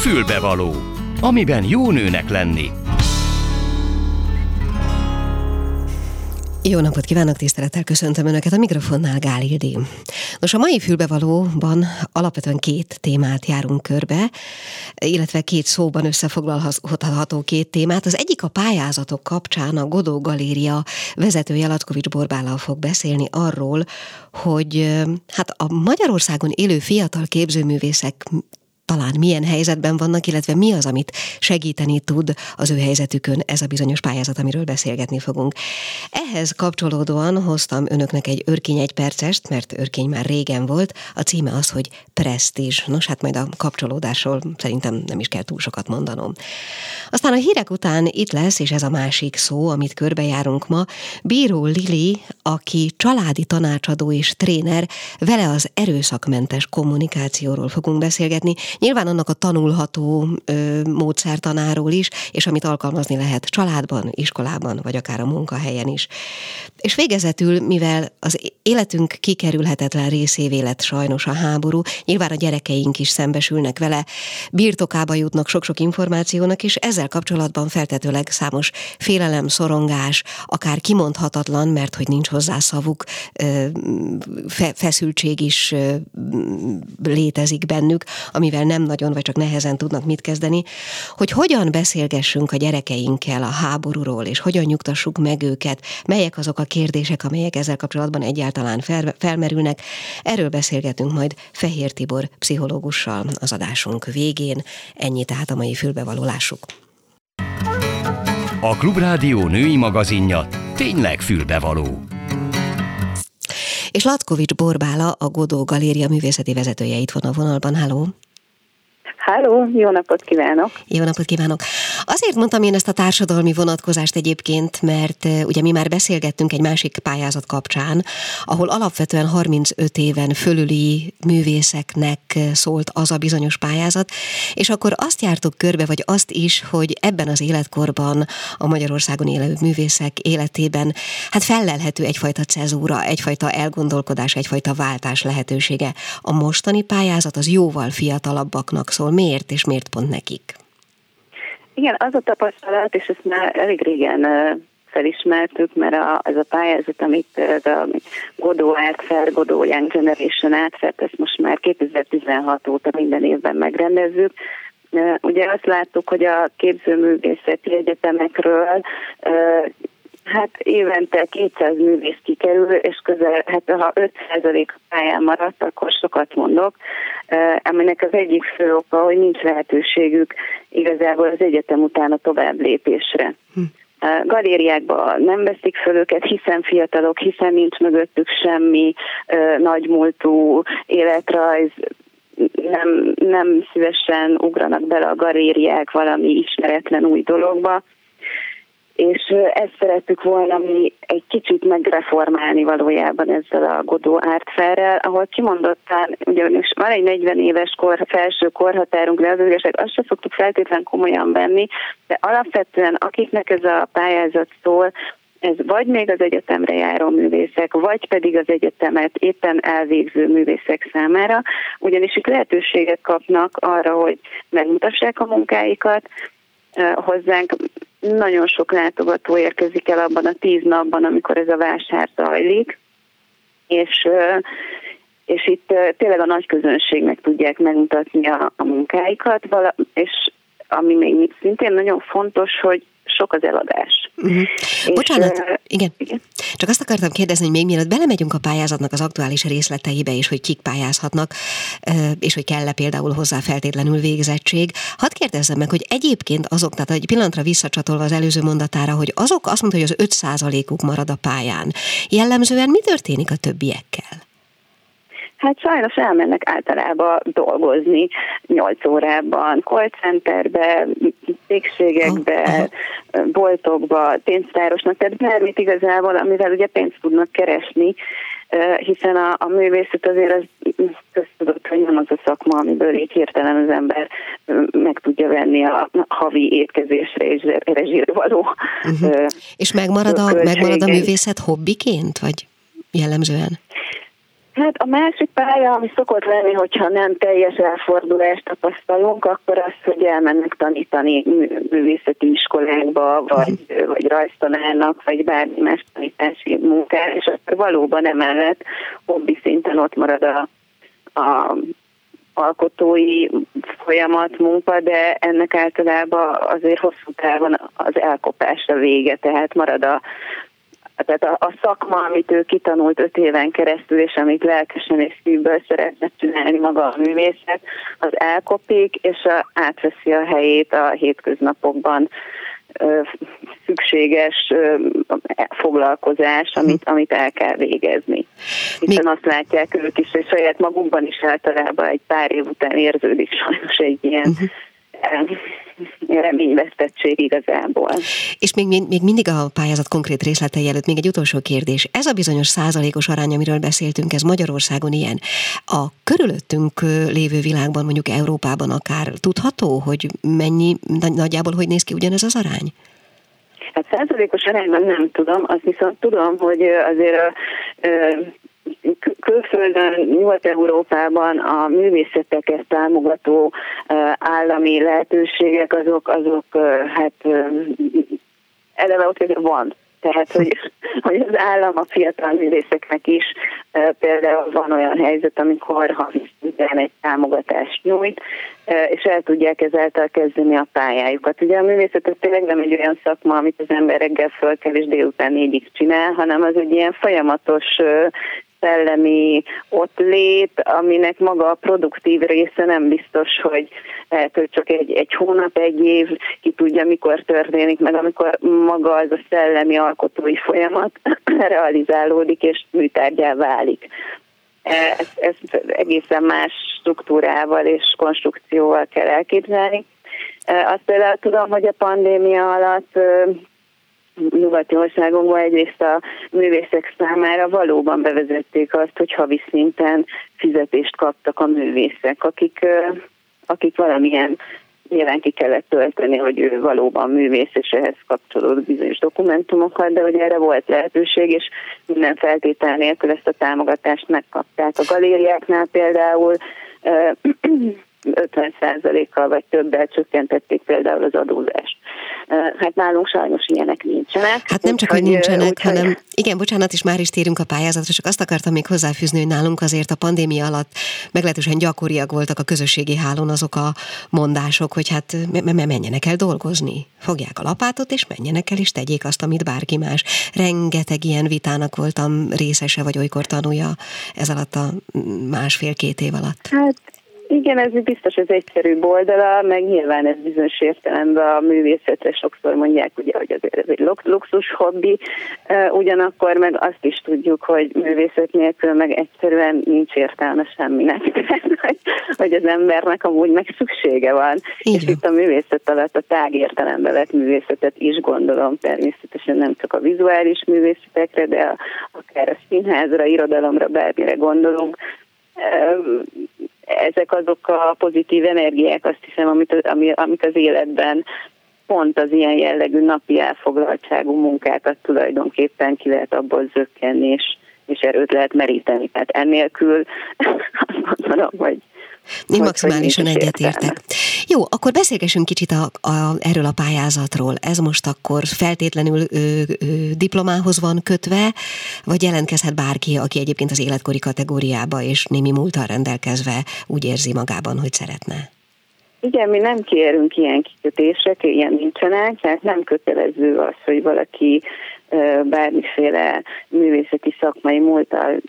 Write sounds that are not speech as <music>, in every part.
Fülbevaló, amiben jó nőnek lenni. Jó napot kívánok, tisztelettel köszöntöm Önöket a mikrofonnál Gál. Nos, a mai fülbevalóban alapvetően két témát járunk körbe, illetve két szóban összefoglalható két témát. Az egyik a pályázatok kapcsán a Godó Galéria vezetője Latkovics Borbállal fog beszélni arról, hogy hát a Magyarországon élő fiatal képzőművészek talán milyen helyzetben vannak, illetve mi az, amit segíteni tud az ő helyzetükön ez a bizonyos pályázat, amiről beszélgetni fogunk. Ehhez kapcsolódóan hoztam önöknek egy örkény egy percest, mert örkény már régen volt. A címe az, hogy Prestige. Nos, hát majd a kapcsolódásról szerintem nem is kell túl sokat mondanom. Aztán a hírek után itt lesz, és ez a másik szó, amit körbejárunk ma, Bíró Lili, aki családi tanácsadó és tréner, vele az erőszakmentes kommunikációról fogunk beszélgetni. Nyilván annak a tanulható ö, módszertanáról is, és amit alkalmazni lehet családban, iskolában, vagy akár a munkahelyen is. És végezetül, mivel az életünk kikerülhetetlen részévé lett sajnos a háború, nyilván a gyerekeink is szembesülnek vele, birtokába jutnak sok-sok információnak, és ezzel kapcsolatban feltetőleg számos félelem, szorongás, akár kimondhatatlan, mert hogy nincs hozzá szavuk, feszültség is létezik bennük, amivel nem nagyon, vagy csak nehezen tudnak mit kezdeni, hogy hogyan beszélgessünk a gyerekeinkkel a háborúról, és hogyan nyugtassuk meg őket, melyek azok a kérdések, amelyek ezzel kapcsolatban egyáltalán fel, felmerülnek. Erről beszélgetünk majd Fehér Tibor pszichológussal az adásunk végén. Ennyi tehát a mai fülbevalólásuk. A Klubrádió női magazinja tényleg fülbevaló. És Latkovics Borbála, a Godó Galéria művészeti vezetője itt van a vonalban. Háló! Háló, jó napot kívánok! Jó napot kívánok! Azért mondtam én ezt a társadalmi vonatkozást egyébként, mert ugye mi már beszélgettünk egy másik pályázat kapcsán, ahol alapvetően 35 éven fölüli művészeknek szólt az a bizonyos pályázat, és akkor azt jártuk körbe, vagy azt is, hogy ebben az életkorban a Magyarországon élő művészek életében hát fellelhető egyfajta cezúra, egyfajta elgondolkodás, egyfajta váltás lehetősége. A mostani pályázat az jóval fiatalabbaknak szól, miért és miért pont nekik? Igen, az a tapasztalat, és ezt már elég régen felismertük, mert a, ez a pályázat, amit a Godó átfer, Godó Young Generation átfert, ezt most már 2016 óta minden évben megrendezzük. Ugye azt láttuk, hogy a képzőművészeti egyetemekről Hát évente 200 művész kikerül, és közel, hát ha 5% pályán maradt, akkor sokat mondok, aminek az egyik fő oka, hogy nincs lehetőségük igazából az egyetem után a tovább lépésre. Hm. Galériákba nem veszik föl őket, hiszen fiatalok, hiszen nincs mögöttük semmi nagy múltú életrajz, nem, nem szívesen ugranak bele a galériák valami ismeretlen új dologba és ezt szerettük volna mi egy kicsit megreformálni valójában ezzel a Godó ártferrel, ahol kimondottan, ugyanis van egy 40 éves kor, felső korhatárunk, de az igazság azt sem szoktuk feltétlenül komolyan venni, de alapvetően akiknek ez a pályázat szól, ez vagy még az egyetemre járó művészek, vagy pedig az egyetemet éppen elvégző művészek számára, ugyanis itt lehetőséget kapnak arra, hogy megmutassák a munkáikat, hozzánk nagyon sok látogató érkezik el abban a tíz napban, amikor ez a vásár zajlik, és, és itt tényleg a nagy közönségnek tudják megmutatni a, a munkáikat, és ami még szintén nagyon fontos, hogy sok az eladás. Uh-huh. Bocsánat, uh, igen. igen. Csak azt akartam kérdezni, hogy még mielőtt belemegyünk a pályázatnak az aktuális részleteibe, és hogy kik pályázhatnak, és hogy kell-e például hozzá feltétlenül végzettség, hadd kérdezzem meg, hogy egyébként azok, tehát egy pillanatra visszacsatolva az előző mondatára, hogy azok azt mondta, hogy az 5%-uk marad a pályán. Jellemzően mi történik a többiekkel? Hát sajnos elmennek általában dolgozni 8 órában, call centerbe, cégségekbe, boltokba, pénztárosnak, tehát bármit igazából, amivel ugye pénzt tudnak keresni, hiszen a, a művészet azért az köztudott, hogy nem az a szakma, amiből így hirtelen az ember meg tudja venni a havi étkezésre és rezsírre való. Uh-huh. És megmarad a, megmarad a művészet hobbiként, vagy jellemzően? Hát a másik pálya, ami szokott lenni, hogyha nem teljes elfordulást tapasztalunk, akkor az, hogy elmennek tanítani művészeti iskolákba, vagy, vagy rajztanárnak, vagy bármi más tanítási munkát, és akkor valóban emellett hobbi szinten ott marad a, a alkotói folyamat, munka, de ennek általában azért hosszú távon az elkopásra vége, tehát marad a, tehát a, a szakma, amit ő kitanult öt éven keresztül, és amit lelkesen és szívből szeretne csinálni maga a művészet, az elkopik, és a, átveszi a helyét a hétköznapokban ö, szükséges ö, foglalkozás, amit, amit el kell végezni. Hiszen Mi? azt látják ők is, és saját magukban is általában egy pár év után érződik sajnos egy ilyen uh-huh reményvesztettség igazából. És még, még mindig a pályázat konkrét részletei előtt még egy utolsó kérdés. Ez a bizonyos százalékos arány, amiről beszéltünk, ez Magyarországon ilyen. A körülöttünk lévő világban, mondjuk Európában akár tudható, hogy mennyi, nagyjából hogy néz ki ugyanez az arány? Hát százalékos arányban nem tudom, azt viszont tudom, hogy azért a, külföldön, Nyugat-Európában a művészeteket támogató állami lehetőségek azok, azok hát eleve ott van. Tehát, hogy, <laughs> hogy az állam a fiatal művészeknek is például van olyan helyzet, amikor ha egy támogatást nyújt, és el tudják ezáltal kezdeni a pályájukat. Ugye a művészet tényleg nem egy olyan szakma, amit az ember reggel föl kell és délután négyig csinál, hanem az egy ilyen folyamatos szellemi ott lét, aminek maga a produktív része nem biztos, hogy hogy csak egy, egy hónap, egy év, ki tudja, mikor történik meg, amikor maga az a szellemi alkotói folyamat <clears throat> realizálódik és műtárgyá válik. Ezt, ezt egészen más struktúrával és konstrukcióval kell elképzelni. Azt például tudom, hogy a pandémia alatt nyugati országokban egyrészt a művészek számára valóban bevezették azt, hogy havi szinten fizetést kaptak a művészek, akik, akik valamilyen nyilván ki kellett tölteni, hogy ő valóban művész, és ehhez kapcsolódó bizonyos dokumentumokat, de hogy erre volt lehetőség, és minden feltétel nélkül ezt a támogatást megkapták. A galériáknál például 50%-kal vagy többel csökkentették például az adózást. Hát nálunk sajnos ilyenek nincsenek. Hát nem csak, hogy nincsenek, úgy, hanem igen, bocsánat, és már is térünk a pályázatra, csak azt akartam még hozzáfűzni, hogy nálunk azért a pandémia alatt meglehetősen gyakoriak voltak a közösségi hálón azok a mondások, hogy hát menjenek el dolgozni, fogják a lapátot, és menjenek el, és tegyék azt, amit bárki más. Rengeteg ilyen vitának voltam részese, vagy olykor tanulja ez alatt a másfél-két év alatt. Hát igen, ez biztos az egyszerű oldala, meg nyilván ez bizonyos értelemben a művészetre sokszor mondják, ugye, hogy azért ez egy luxus hobbi, ugyanakkor meg azt is tudjuk, hogy művészet nélkül meg egyszerűen nincs értelme semminek, <laughs> hogy, hogy az embernek amúgy meg szüksége van. Igen. És itt a művészet alatt a tág értelembe vett művészetet is gondolom, természetesen nem csak a vizuális művészetekre, de a, akár a színházra, irodalomra, bármire gondolunk, ezek azok a pozitív energiák, azt hiszem, amit, ami, amik az életben pont az ilyen jellegű napi elfoglaltságú munkákat tulajdonképpen ki lehet abból zökkenni, és, és erőt lehet meríteni. Tehát ennélkül <laughs> azt gondolom, hogy én maximálisan egyetértek. Jó, akkor beszélgessünk kicsit a, a, erről a pályázatról. Ez most akkor feltétlenül ö, ö, diplomához van kötve, vagy jelentkezhet bárki, aki egyébként az életkori kategóriába és némi múltal rendelkezve úgy érzi magában, hogy szeretne? Igen, mi nem kérünk ilyen kikötések, ilyen nincsenek, tehát nem kötelező az, hogy valaki bármiféle művészeti szakmai múltal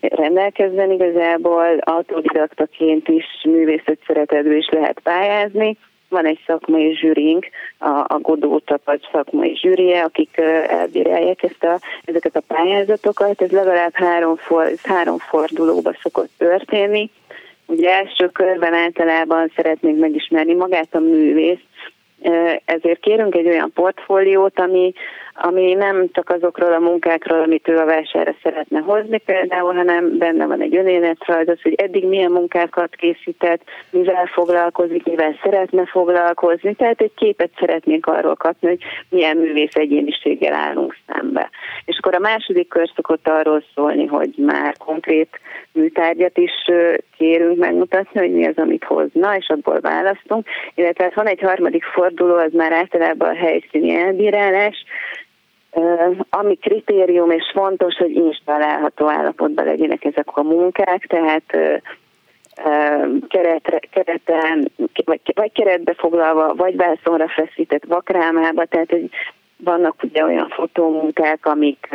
rendelkezzen igazából, autodidaktaként is művészet szeretetből is lehet pályázni. Van egy szakmai zsűrink, a, a Godó Tapad szakmai zsűrie, akik elbírálják ezt a, ezeket a pályázatokat. Ez legalább három, for, három fordulóba szokott történni. Ugye első körben általában szeretnénk megismerni magát a művészt, ezért kérünk egy olyan portfóliót, ami, ami nem csak azokról a munkákról, amit ő a vásárra szeretne hozni például, hanem benne van egy önéletrajz, az, hogy eddig milyen munkákat készített, mivel foglalkozik, mivel szeretne foglalkozni, tehát egy képet szeretnénk arról kapni, hogy milyen művész egyéniséggel állunk szembe. És akkor a második kör szokott arról szólni, hogy már konkrét műtárgyat is kérünk megmutatni, hogy mi az, amit hozna, és abból választunk. Illetve hát van egy harmadik forduló, az már általában a helyszíni elbírálás, ami kritérium és fontos, hogy installálható állapotban legyenek ezek a munkák, tehát keretre, kereten, vagy, vagy keretbe foglalva, vagy vászonra feszített vakrámába, tehát hogy vannak ugye olyan fotómunkák, amik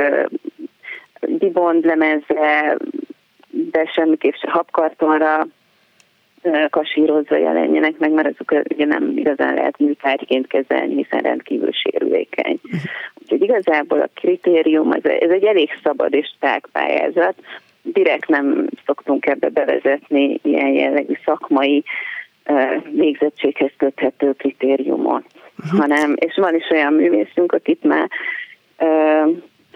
dibond lemezre, de semmiképp se habkartonra kasírozva jelenjenek meg, mert azok ugye nem igazán lehet műtárgyként kezelni, hiszen rendkívül sérülékeny. Úgyhogy igazából a kritérium, ez, ez egy elég szabad és tág pályázat, direkt nem szoktunk ebbe bevezetni ilyen jellegű szakmai végzettséghez köthető kritériumot, uh-huh. hanem, és van is olyan művészünk, akit már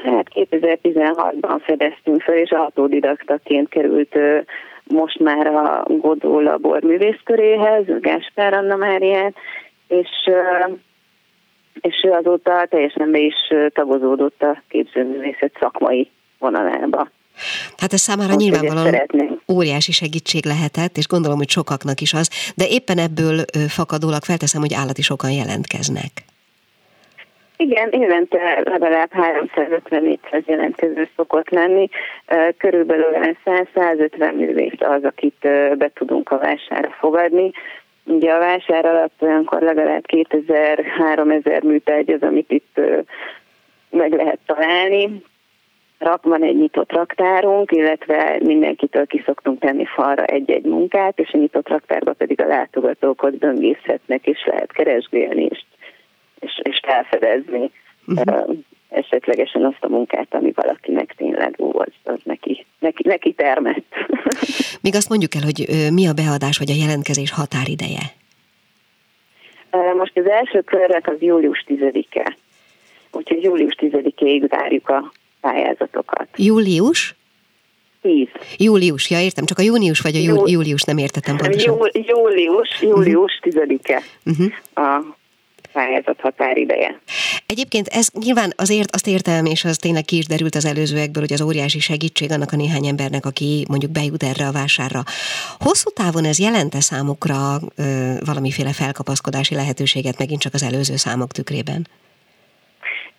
hát 2016-ban fedeztünk fel, és autodidaktaként került most már a Godó labor művészköréhez, Gáspár Anna Máriát, és, és azóta teljesen be is tagozódott a képzőművészet szakmai vonalába. Hát ez számára Most nyilvánvalóan óriási segítség lehetett, és gondolom, hogy sokaknak is az, de éppen ebből fakadólag felteszem, hogy állati sokan jelentkeznek. Igen, évente legalább 350-400 jelentkező szokott lenni. Körülbelül 100-150 művész az, akit be tudunk a vásárra fogadni. Ugye a vásár alatt olyankor legalább 2000-3000 műtárgy az, amit itt meg lehet találni. Rak, van egy nyitott raktárunk, illetve mindenkitől ki szoktunk tenni falra egy-egy munkát, és a nyitott raktárba pedig a látogatók ott döngészhetnek, és lehet keresgélni, és és, és felfedezni uh-huh. esetlegesen azt a munkát, ami valakinek tényleg volt, az neki, neki, neki termett. <laughs> Még azt mondjuk el, hogy mi a beadás vagy a jelentkezés határideje? Most az első körnek az július 10-e. Úgyhogy július 10-ig várjuk a pályázatokat. Július? 10. Július, ja értem, csak a június vagy a jú, július nem értettem pontosan. Jú, július, július uh-huh. 10-e uh-huh. a pályázat határideje. Egyébként ez nyilván azért azt értem, és az tényleg ki is derült az előzőekből, hogy az óriási segítség annak a néhány embernek, aki mondjuk bejut erre a vásárra. Hosszú távon ez jelente számukra ö, valamiféle felkapaszkodási lehetőséget megint csak az előző számok tükrében?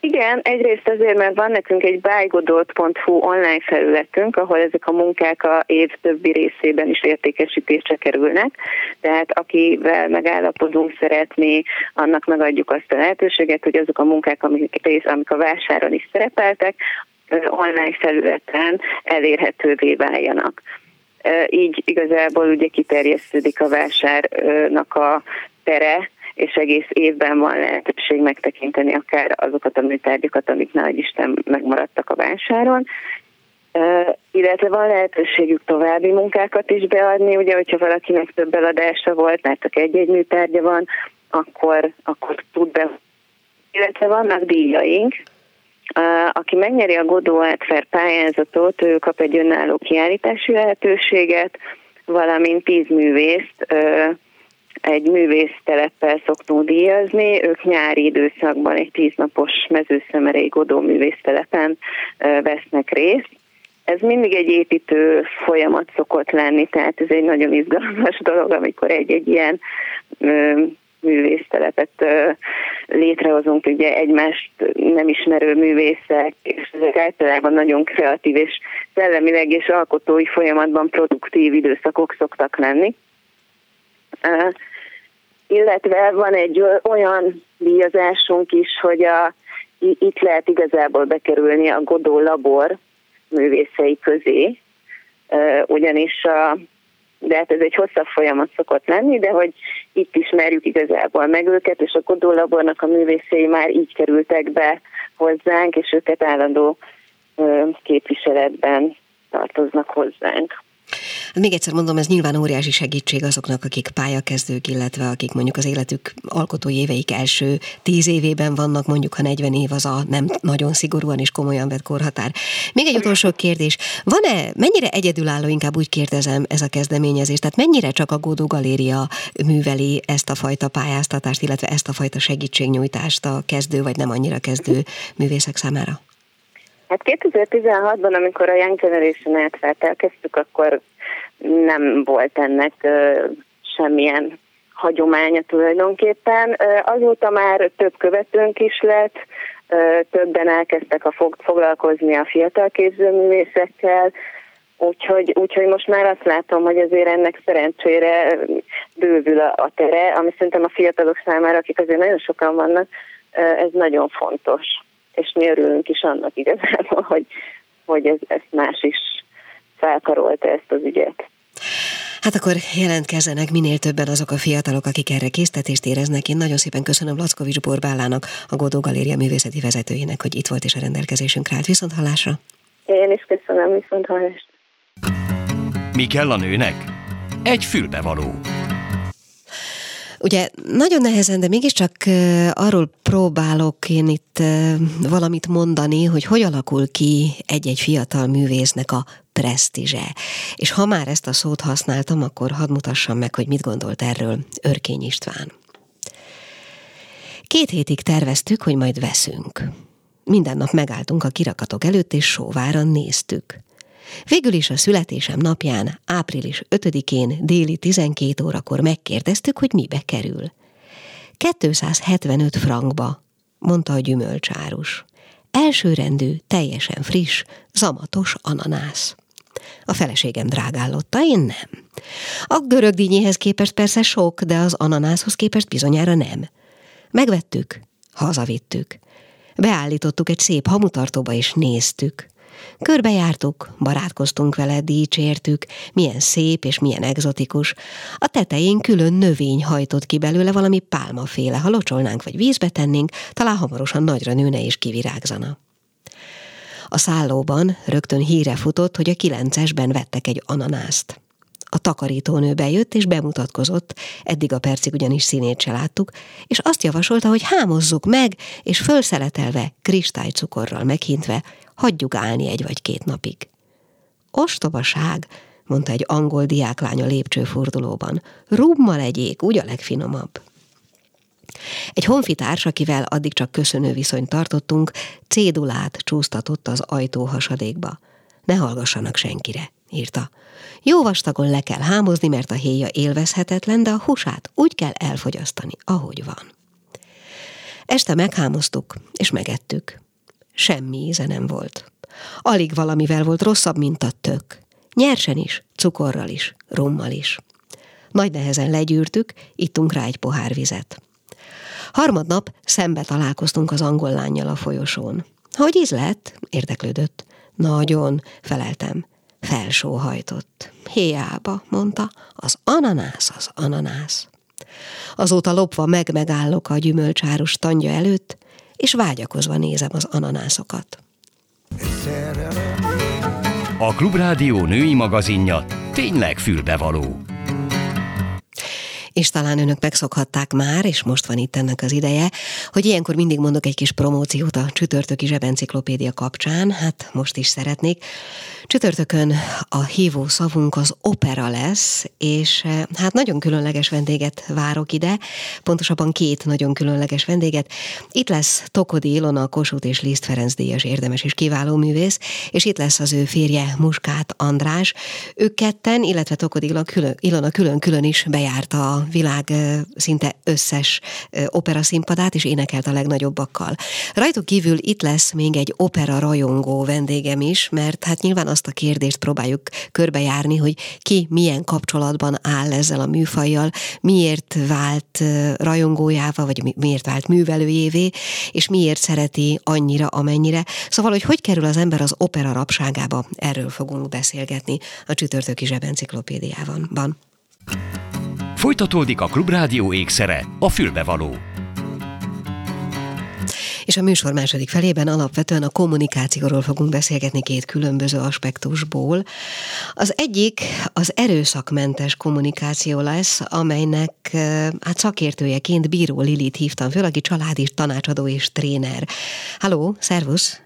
Igen, egyrészt azért, mert van nekünk egy buygodot.hu online felületünk, ahol ezek a munkák a év többi részében is értékesítésre kerülnek, tehát akivel megállapodunk, szeretné, annak megadjuk azt a lehetőséget, hogy azok a munkák, amik, rész, amik a vásáron is szerepeltek, online felületen elérhetővé váljanak. Így igazából ugye kiterjesztődik a vásárnak a tere, és egész évben van lehetőség megtekinteni akár azokat a műtárgyakat, amik nagy Isten megmaradtak a vásáron, illetve van lehetőségük további munkákat is beadni, ugye, hogyha valakinek több eladása volt, mert csak egy-egy műtárgya van, akkor, akkor tud be. Illetve vannak díjaink, aki megnyeri a Godó Átfer pályázatot, ő kap egy önálló kiállítási lehetőséget, valamint tíz művészt, egy művészteleppel szoktunk díjazni, ők nyári időszakban egy tíznapos mezőszemerei Godó művésztelepen vesznek részt. Ez mindig egy építő folyamat szokott lenni, tehát ez egy nagyon izgalmas <laughs> dolog, amikor egy-egy ilyen művésztelepet létrehozunk, ugye egymást nem ismerő művészek, és ezek általában nagyon kreatív és szellemileg és alkotói folyamatban produktív időszakok szoktak lenni illetve van egy olyan díjazásunk is, hogy a, itt lehet igazából bekerülni a Godó Labor művészei közé, ugyanis a, de hát ez egy hosszabb folyamat szokott lenni, de hogy itt ismerjük igazából meg őket, és a Godó Labornak a művészei már így kerültek be hozzánk, és őket állandó képviseletben tartoznak hozzánk. Még egyszer mondom, ez nyilván óriási segítség azoknak, akik pályakezdők, illetve akik mondjuk az életük alkotói éveik első tíz évében vannak, mondjuk ha 40 év az a nem nagyon szigorúan és komolyan vett korhatár. Még egy utolsó kérdés. Van-e, mennyire egyedülálló, inkább úgy kérdezem, ez a kezdeményezés? Tehát mennyire csak a Gódó Galéria műveli ezt a fajta pályáztatást, illetve ezt a fajta segítségnyújtást a kezdő vagy nem annyira kezdő művészek számára? Hát 2016-ban, amikor a Young Generation-et feltelkeztük, akkor nem volt ennek semmilyen hagyománya tulajdonképpen. Azóta már több követőnk is lett, többen elkezdtek a foglalkozni a fiatal képzőművészekkel, Úgyhogy, úgyhogy most már azt látom, hogy azért ennek szerencsére bővül a, a tere, ami szerintem a fiatalok számára, akik azért nagyon sokan vannak, ez nagyon fontos. És mi örülünk is annak igazából, <laughs> hogy, hogy ez, ezt más is felkarolta ezt az ügyet. Hát akkor jelentkezzenek minél többen azok a fiatalok, akik erre késztetést éreznek. Én nagyon szépen köszönöm Lackovics Borbálának, a Godó Galéria művészeti vezetőjének, hogy itt volt és a rendelkezésünkre állt. Viszont hallásra! Én is köszönöm, viszont hallásra! Mi kell a nőnek? Egy fülbevaló. Ugye nagyon nehezen, de mégiscsak arról próbálok én itt valamit mondani, hogy hogy alakul ki egy-egy fiatal művésznek a presztízse. És ha már ezt a szót használtam, akkor hadd mutassam meg, hogy mit gondolt erről Örkény István. Két hétig terveztük, hogy majd veszünk. Minden nap megálltunk a kirakatok előtt, és sóváran néztük. Végül is a születésem napján, április 5-én déli 12 órakor megkérdeztük, hogy mibe kerül. 275 frankba, mondta a gyümölcsárus. Elsőrendű, teljesen friss, zamatos ananász. A feleségem drágállotta, én nem. A görög dínyéhez képest persze sok, de az ananászhoz képest bizonyára nem. Megvettük, hazavittük. Beállítottuk egy szép hamutartóba, és néztük. Körbejártuk, barátkoztunk vele, dicsértük, milyen szép és milyen egzotikus. A tetején külön növény hajtott ki belőle valami pálmaféle, ha locsolnánk vagy vízbe tennénk, talán hamarosan nagyra nőne és kivirágzana. A szállóban rögtön híre futott, hogy a kilencesben vettek egy ananászt. A takarítónő bejött és bemutatkozott, eddig a percig ugyanis színét se láttuk, és azt javasolta, hogy hámozzuk meg, és fölszeletelve, kristálycukorral meghintve, hagyjuk állni egy vagy két napig. Ostobaság, mondta egy angol diáklány a lépcsőfordulóban. Rummal egyék, úgy a legfinomabb. Egy honfitárs, akivel addig csak köszönő viszonyt tartottunk, cédulát csúsztatott az ajtó hasadékba. Ne hallgassanak senkire, írta. Jó vastagon le kell hámozni, mert a héja élvezhetetlen, de a húsát úgy kell elfogyasztani, ahogy van. Este meghámoztuk, és megettük. Semmi íze nem volt. Alig valamivel volt rosszabb, mint a tök. Nyersen is, cukorral is, rummal is. Nagy nehezen legyűrtük, ittunk rá egy pohár vizet. Harmadnap szembe találkoztunk az angol lányjal a folyosón. Hogy íz lett? érdeklődött. Nagyon, feleltem. Felsóhajtott. Hiába, mondta, az ananász az ananász. Azóta lopva meg-megállok a gyümölcsárus tandja előtt, és vágyakozva nézem az ananászokat. A Klubrádió női magazinja tényleg fülbevaló és talán önök megszokhatták már, és most van itt ennek az ideje, hogy ilyenkor mindig mondok egy kis promóciót a csütörtöki zsebenciklopédia kapcsán, hát most is szeretnék. Csütörtökön a hívó szavunk az opera lesz, és eh, hát nagyon különleges vendéget várok ide, pontosabban két nagyon különleges vendéget. Itt lesz Tokodi Ilona, Kossuth és Liszt Ferenc díjas érdemes és kiváló művész, és itt lesz az ő férje Muskát András. Ők ketten, illetve Tokodi Ilona külön-külön is bejárta a világ szinte összes opera színpadát, és énekelt a legnagyobbakkal. Rajtuk kívül itt lesz még egy opera rajongó vendégem is, mert hát nyilván azt a kérdést próbáljuk körbejárni, hogy ki milyen kapcsolatban áll ezzel a műfajjal, miért vált rajongójával, vagy miért vált művelőjévé, és miért szereti annyira, amennyire. Szóval, hogy hogy kerül az ember az opera rapságába, erről fogunk beszélgetni a csütörtöki zsebenciklopédiában. Folytatódik a Klubrádió ékszere, a fülbevaló. És a műsor második felében alapvetően a kommunikációról fogunk beszélgetni két különböző aspektusból. Az egyik az erőszakmentes kommunikáció lesz, amelynek hát szakértőjeként Bíró Lilit hívtam föl, aki családi tanácsadó és tréner. Halló, szervusz!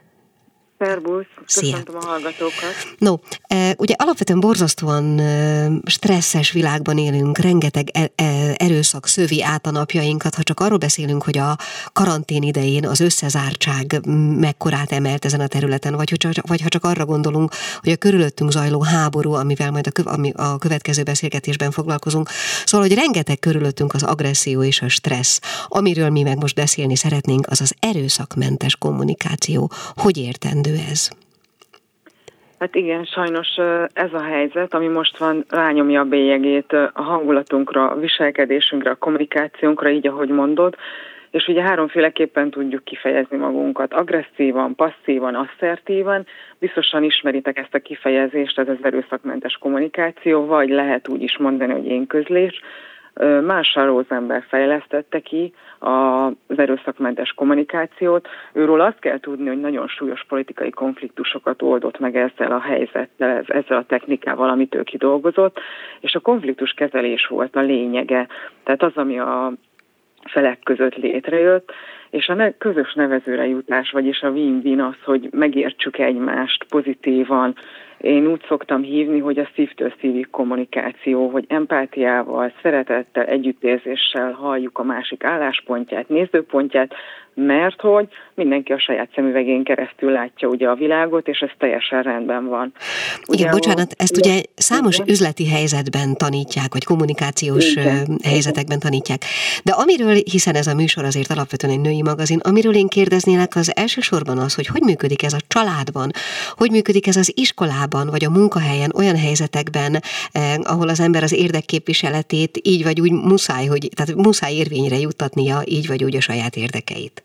Szerbusz, köszöntöm a hallgatókat. No, e, ugye alapvetően borzasztóan e, stresszes világban élünk, rengeteg e, erőszak szövi át a napjainkat, ha csak arról beszélünk, hogy a karantén idején az összezártság mekkorát emelt ezen a területen, vagy, hogy, vagy ha csak arra gondolunk, hogy a körülöttünk zajló háború, amivel majd a, kö, ami a következő beszélgetésben foglalkozunk, szóval, hogy rengeteg körülöttünk az agresszió és a stressz. Amiről mi meg most beszélni szeretnénk, az az erőszakmentes kommunikáció. Hogy értendő? Jellemző ez? Hát igen, sajnos ez a helyzet, ami most van, rányomja a bélyegét a hangulatunkra, a viselkedésünkre, a kommunikációnkra, így ahogy mondod, és ugye háromféleképpen tudjuk kifejezni magunkat. Agresszívan, passzívan, asszertívan. Biztosan ismeritek ezt a kifejezést, ez az erőszakmentes kommunikáció, vagy lehet úgy is mondani, hogy én Marshall Rosenberg fejlesztette ki az erőszakmentes kommunikációt. Őről azt kell tudni, hogy nagyon súlyos politikai konfliktusokat oldott meg ezzel a helyzettel, ezzel a technikával, amit ő kidolgozott, és a konfliktus kezelés volt a lényege. Tehát az, ami a felek között létrejött, és a közös nevezőre jutás, vagyis a win-win az, hogy megértsük egymást pozitívan, én úgy szoktam hívni, hogy a szívtől szívig kommunikáció, hogy empátiával, szeretettel, együttérzéssel halljuk a másik álláspontját, nézőpontját, mert hogy mindenki a saját szemüvegén keresztül látja ugye a világot, és ez teljesen rendben van. Ugye, Igen, bocsánat, ezt ugye, számos igen. üzleti helyzetben tanítják, vagy kommunikációs igen. helyzetekben tanítják. De amiről, hiszen ez a műsor azért alapvetően egy női magazin, amiről én kérdeznélek, az elsősorban az, hogy hogy működik ez a családban, hogy működik ez az iskolában, vagy a munkahelyen, olyan helyzetekben, eh, ahol az ember az érdekképviseletét így vagy úgy muszáj, hogy, tehát muszáj érvényre juttatnia így vagy úgy a saját érdekeit.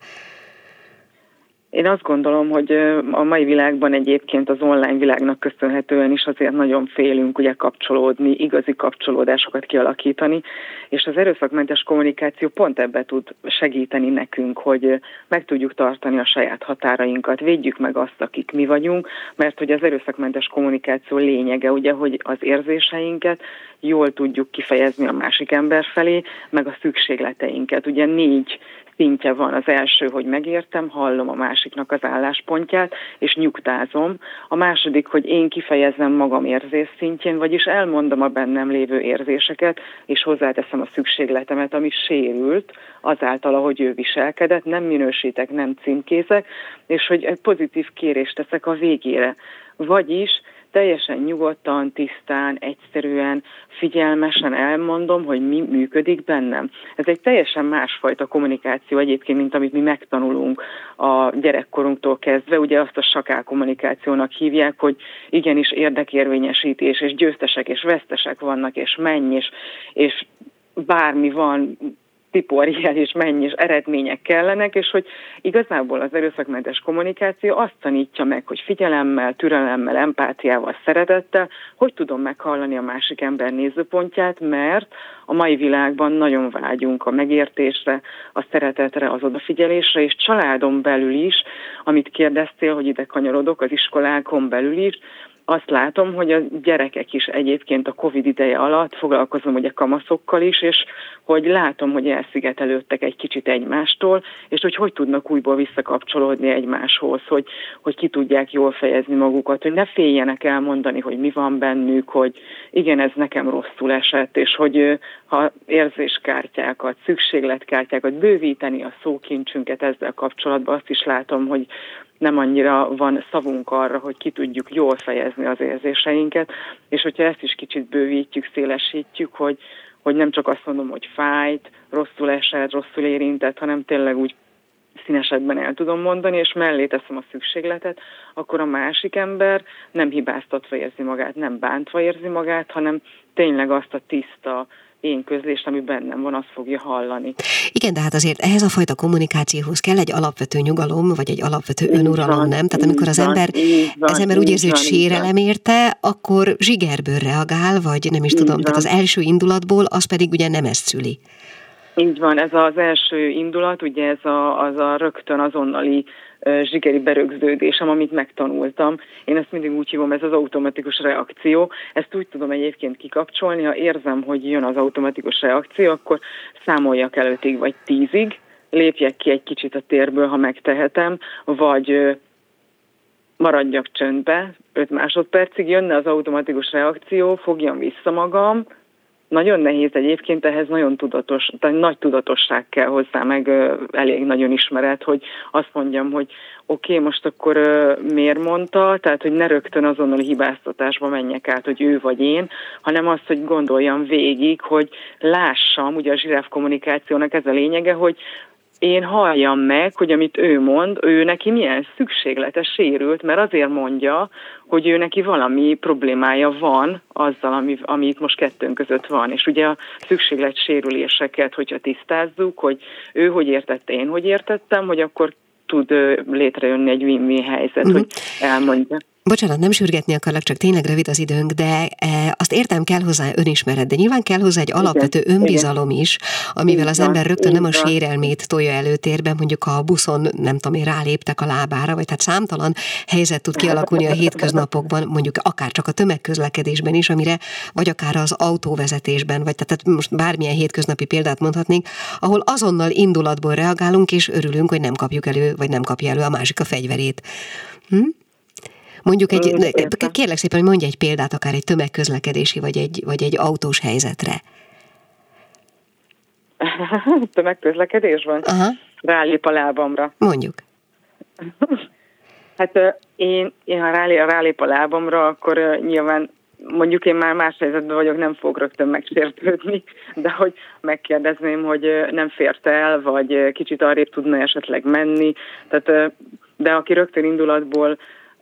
Én azt gondolom, hogy a mai világban egyébként az online világnak köszönhetően is azért nagyon félünk ugye kapcsolódni, igazi kapcsolódásokat kialakítani, és az erőszakmentes kommunikáció pont ebbe tud segíteni nekünk, hogy meg tudjuk tartani a saját határainkat, védjük meg azt, akik mi vagyunk, mert hogy az erőszakmentes kommunikáció lényege ugye, hogy az érzéseinket jól tudjuk kifejezni a másik ember felé, meg a szükségleteinket. Ugye négy szintje van. Az első, hogy megértem, hallom a másiknak az álláspontját, és nyugtázom. A második, hogy én kifejezem magam érzés szintjén, vagyis elmondom a bennem lévő érzéseket, és hozzáteszem a szükségletemet, ami sérült azáltal, ahogy ő viselkedett, nem minősítek, nem címkézek, és hogy egy pozitív kérést teszek a végére. Vagyis teljesen nyugodtan, tisztán, egyszerűen, figyelmesen elmondom, hogy mi működik bennem. Ez egy teljesen másfajta kommunikáció egyébként, mint amit mi megtanulunk a gyerekkorunktól kezdve. Ugye azt a sakál kommunikációnak hívják, hogy igenis érdekérvényesítés, és győztesek és vesztesek vannak, és menj, és, és bármi van, tiporjel és mennyi eredmények kellenek, és hogy igazából az erőszakmentes kommunikáció azt tanítja meg, hogy figyelemmel, türelemmel, empátiával, szeretettel, hogy tudom meghallani a másik ember nézőpontját, mert a mai világban nagyon vágyunk a megértésre, a szeretetre, az odafigyelésre, és családon belül is, amit kérdeztél, hogy ide kanyarodok, az iskolákon belül is, azt látom, hogy a gyerekek is egyébként a Covid ideje alatt foglalkozom ugye kamaszokkal is, és hogy látom, hogy elszigetelődtek egy kicsit egymástól, és hogy hogy tudnak újból visszakapcsolódni egymáshoz, hogy, hogy ki tudják jól fejezni magukat, hogy ne féljenek elmondani, hogy mi van bennük, hogy igen, ez nekem rosszul esett, és hogy ha érzéskártyákat, szükségletkártyákat, bővíteni a szókincsünket ezzel kapcsolatban, azt is látom, hogy nem annyira van szavunk arra, hogy ki tudjuk jól fejezni az érzéseinket, és hogyha ezt is kicsit bővítjük, szélesítjük, hogy, hogy nem csak azt mondom, hogy fájt, rosszul esett, rosszul érintett, hanem tényleg úgy színesekben el tudom mondani, és mellé teszem a szükségletet, akkor a másik ember nem hibáztatva érzi magát, nem bántva érzi magát, hanem tényleg azt a tiszta, én közlést, ami bennem van, azt fogja hallani. Igen, de hát azért ehhez a fajta kommunikációhoz kell egy alapvető nyugalom, vagy egy alapvető önuralom, van, nem? Tehát amikor az ember, van, az ember úgy érzi, hogy sérelem érte, akkor zsigerből reagál, vagy nem is tudom, van. tehát az első indulatból, az pedig ugye nem ezt szüli. Így van, ez az első indulat, ugye ez a, az a rögtön azonnali zsigeri berögződésem, amit megtanultam. Én ezt mindig úgy hívom, ez az automatikus reakció. Ezt úgy tudom egyébként kikapcsolni, ha érzem, hogy jön az automatikus reakció, akkor számoljak előttig vagy tízig, lépjek ki egy kicsit a térből, ha megtehetem, vagy maradjak csöndbe, 5 másodpercig jönne az automatikus reakció, fogjam vissza magam, nagyon nehéz egyébként, ehhez nagyon tudatos, tehát nagy tudatosság kell hozzá, meg elég nagyon ismeret, hogy azt mondjam, hogy oké, okay, most akkor miért mondta, tehát hogy ne rögtön azonnal hibáztatásba menjek át, hogy ő vagy én, hanem azt, hogy gondoljam végig, hogy lássam, ugye a zsiráf kommunikációnak ez a lényege, hogy én halljam meg, hogy amit ő mond, ő neki milyen szükséglete sérült, mert azért mondja, hogy ő neki valami problémája van azzal, ami, ami itt most kettőnk között van. És ugye a szükséglet sérüléseket, hogyha tisztázzuk, hogy ő hogy értette, én hogy értettem, hogy akkor tud létrejönni egy win-win helyzet, uh-huh. hogy elmondja. Bocsánat, nem sürgetni akarlak, csak tényleg rövid az időnk, de e, azt értem kell hozzá önismeret, de nyilván kell hozzá egy alapvető igen, önbizalom igen. is, amivel az ember rögtön nem a sérelmét tolja előtérben, mondjuk a buszon, nem tudom én, ráléptek a lábára, vagy tehát számtalan helyzet tud kialakulni a <laughs> hétköznapokban, mondjuk akár csak a tömegközlekedésben is, amire, vagy akár az autóvezetésben, vagy tehát most bármilyen hétköznapi példát mondhatnék, ahol azonnal indulatból reagálunk, és örülünk, hogy nem kapjuk elő, vagy nem kapja elő a másik a fegyverét. Hm? Mondjuk egy, kérlek szépen, hogy mondj egy példát akár egy tömegközlekedési vagy egy, vagy egy autós helyzetre. <laughs> Tömegközlekedésben? Aha. Rálép a lábamra. Mondjuk. <laughs> hát én, én ha rálép, rálép a lábamra, akkor nyilván mondjuk én már más helyzetben vagyok, nem fogok rögtön megsértődni, <laughs> de hogy megkérdezném, hogy nem fért el, vagy kicsit arrébb tudna esetleg menni. Tehát, de aki rögtön indulatból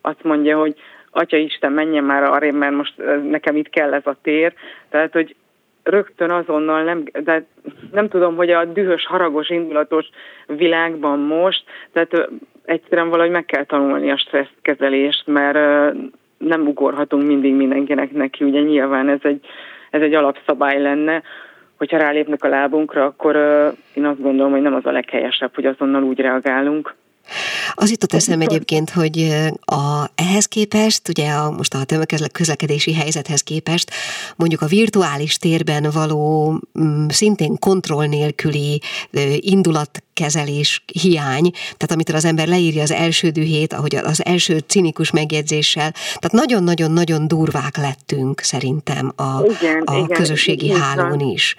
azt mondja, hogy Atya Isten, menjen már arra, mert most nekem itt kell ez a tér. Tehát, hogy rögtön azonnal nem, de nem tudom, hogy a dühös, haragos, indulatos világban most, tehát egyszerűen valahogy meg kell tanulni a stresszkezelést, mert nem ugorhatunk mindig mindenkinek neki, ugye nyilván ez egy, ez egy alapszabály lenne, hogyha rálépnek a lábunkra, akkor én azt gondolom, hogy nem az a leghelyesebb, hogy azonnal úgy reagálunk. Az jutott eszem egyébként, hogy a, ehhez képest, ugye a, most a tömegközlekedési helyzethez képest, mondjuk a virtuális térben való mm, szintén kontroll nélküli indulat kezelés hiány, tehát amitől az ember leírja az első dühét, ahogy az első cinikus megjegyzéssel, tehát nagyon-nagyon-nagyon durvák lettünk szerintem a, igen, a igen, közösségi igen, hálón is.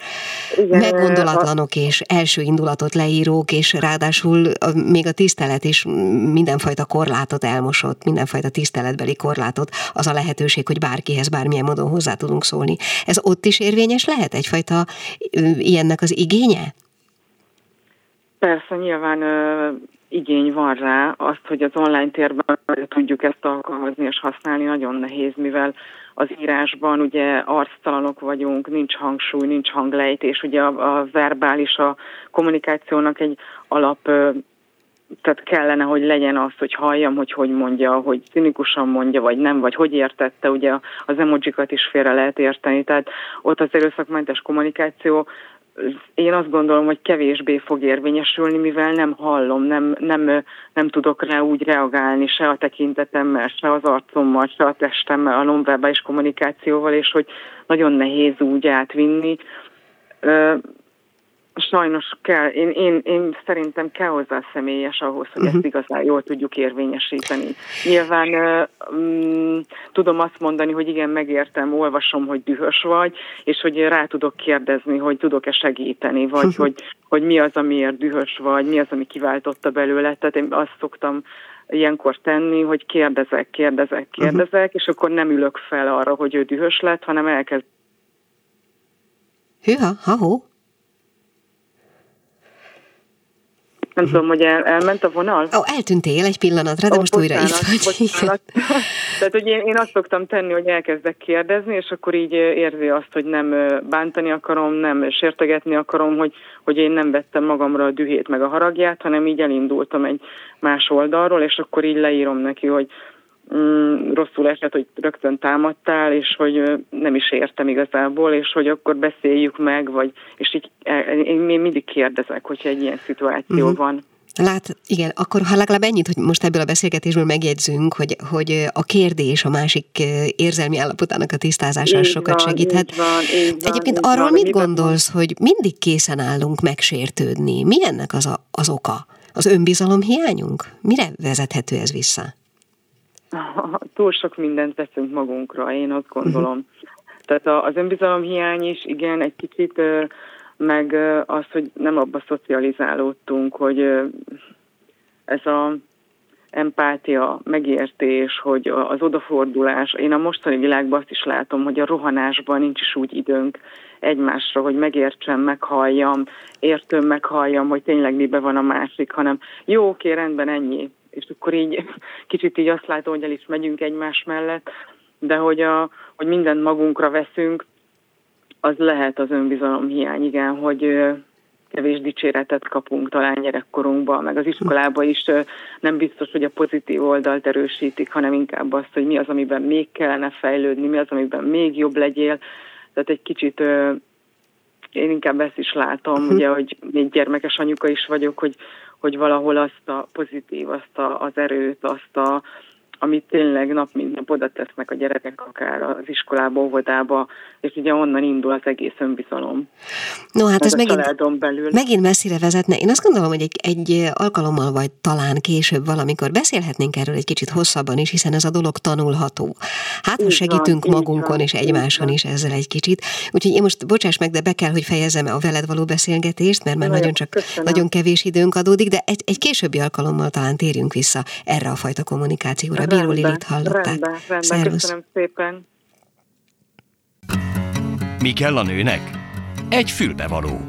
Igen, Meggondolatlanok és első indulatot leírók, és ráadásul még a tisztelet is mindenfajta korlátot elmosott, mindenfajta tiszteletbeli korlátot, az a lehetőség, hogy bárkihez bármilyen módon hozzá tudunk szólni. Ez ott is érvényes lehet egyfajta ilyennek az igénye? Persze, nyilván ö, igény van rá, azt, hogy az online térben tudjuk ezt alkalmazni és használni, nagyon nehéz, mivel az írásban ugye arctalanok vagyunk, nincs hangsúly, nincs hanglejtés, ugye a, a verbális, a kommunikációnak egy alap ö, tehát kellene, hogy legyen az, hogy halljam, hogy hogy mondja, hogy cinikusan mondja, vagy nem, vagy hogy értette, ugye az emojikat is félre lehet érteni, tehát ott az erőszakmentes kommunikáció én azt gondolom, hogy kevésbé fog érvényesülni, mivel nem hallom, nem, nem, nem tudok rá úgy reagálni se a tekintetemmel, se az arcommal, se a testemmel, a nonverbális kommunikációval, és hogy nagyon nehéz úgy átvinni. Sajnos kell, én, én, én szerintem kell hozzá személyes ahhoz, hogy uh-huh. ezt igazán jól tudjuk érvényesíteni. Nyilván um, tudom azt mondani, hogy igen, megértem, olvasom, hogy dühös vagy, és hogy rá tudok kérdezni, hogy tudok-e segíteni, vagy uh-huh. hogy, hogy mi az, amiért dühös vagy, mi az, ami kiváltotta belőle. Tehát én azt szoktam ilyenkor tenni, hogy kérdezek, kérdezek, kérdezek, uh-huh. és akkor nem ülök fel arra, hogy ő dühös lett, hanem elkezd. Hűha, ha-hó. Nem uh-huh. tudom, hogy el, elment a vonal? Ó, oh, eltűntél egy pillanatra, de oh, most bocsánat, újra itt vagy. <laughs> Tehát, hogy én, én azt szoktam tenni, hogy elkezdek kérdezni, és akkor így érzi azt, hogy nem bántani akarom, nem sértegetni akarom, hogy, hogy én nem vettem magamra a dühét meg a haragját, hanem így elindultam egy más oldalról, és akkor így leírom neki, hogy mm, rosszul esett, hogy rögtön támadtál, és hogy nem is értem igazából, és hogy akkor beszéljük meg, vagy, és így én, én mindig kérdezek, hogyha egy ilyen szituáció uh-huh. van. Lát, igen, akkor ha legalább ennyit, hogy most ebből a beszélgetésből megjegyzünk, hogy, hogy a kérdés a másik érzelmi állapotának a tisztázása így sokat van, segíthet. Így van, így van, Egyébként így arról van, mit gondolsz, van? hogy mindig készen állunk megsértődni? Mi ennek az, a, az oka? Az önbizalom hiányunk? Mire vezethető ez vissza? <laughs> Túl sok mindent veszünk magunkra, én azt gondolom. Tehát az önbizalom hiány is, igen, egy kicsit meg az, hogy nem abba szocializálódtunk, hogy ez a empátia, megértés, hogy az odafordulás. Én a mostani világban azt is látom, hogy a rohanásban nincs is úgy időnk egymásra, hogy megértsem, meghalljam, értőm, meghalljam, hogy tényleg mibe van a másik, hanem jó, oké, rendben, ennyi. És akkor így <laughs> kicsit így azt látom, hogy el is megyünk egymás mellett, de hogy, a, hogy mindent magunkra veszünk, az lehet az önbizalom hiány, igen, hogy kevés dicséretet kapunk talán gyerekkorunkban, meg az iskolában is nem biztos, hogy a pozitív oldalt erősítik, hanem inkább azt, hogy mi az, amiben még kellene fejlődni, mi az, amiben még jobb legyél. Tehát egy kicsit én inkább ezt is látom, uh-huh. ugye, hogy még gyermekes anyuka is vagyok, hogy, hogy valahol azt a pozitív, azt a, az erőt, azt a, amit tényleg nap mint nap oda tesznek a gyerekek akár az iskolába, óvodába, és ugye onnan indul az egész önbizalom. No, hát ez, ez megint, belül. megint messzire vezetne. Én azt gondolom, hogy egy, egy alkalommal, vagy talán később valamikor beszélhetnénk erről egy kicsit hosszabban is, hiszen ez a dolog tanulható. Hát, ha segítünk van, magunkon van, és egymáson is ezzel egy kicsit. Úgyhogy én most, bocsáss meg, de be kell, hogy fejezem a veled való beszélgetést, mert már nagyon csak köszönöm. nagyon kevés időnk adódik, de egy, egy későbbi alkalommal talán térjünk vissza erre a fajta kommunikációra. Bíró Lilit hallották. Rendben, rendben, Szervusz. köszönöm szépen. Mi kell a nőnek? Egy fülbevaló.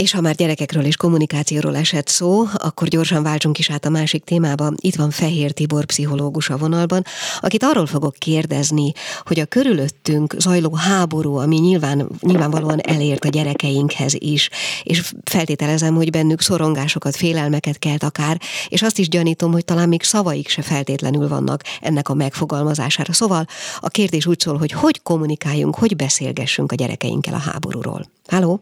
És ha már gyerekekről és kommunikációról esett szó, akkor gyorsan váltsunk is át a másik témába. Itt van Fehér Tibor pszichológus a vonalban, akit arról fogok kérdezni, hogy a körülöttünk zajló háború, ami nyilván, nyilvánvalóan elért a gyerekeinkhez is, és feltételezem, hogy bennük szorongásokat, félelmeket kelt akár, és azt is gyanítom, hogy talán még szavaik se feltétlenül vannak ennek a megfogalmazására. Szóval a kérdés úgy szól, hogy hogy kommunikáljunk, hogy beszélgessünk a gyerekeinkkel a háborúról. Háló?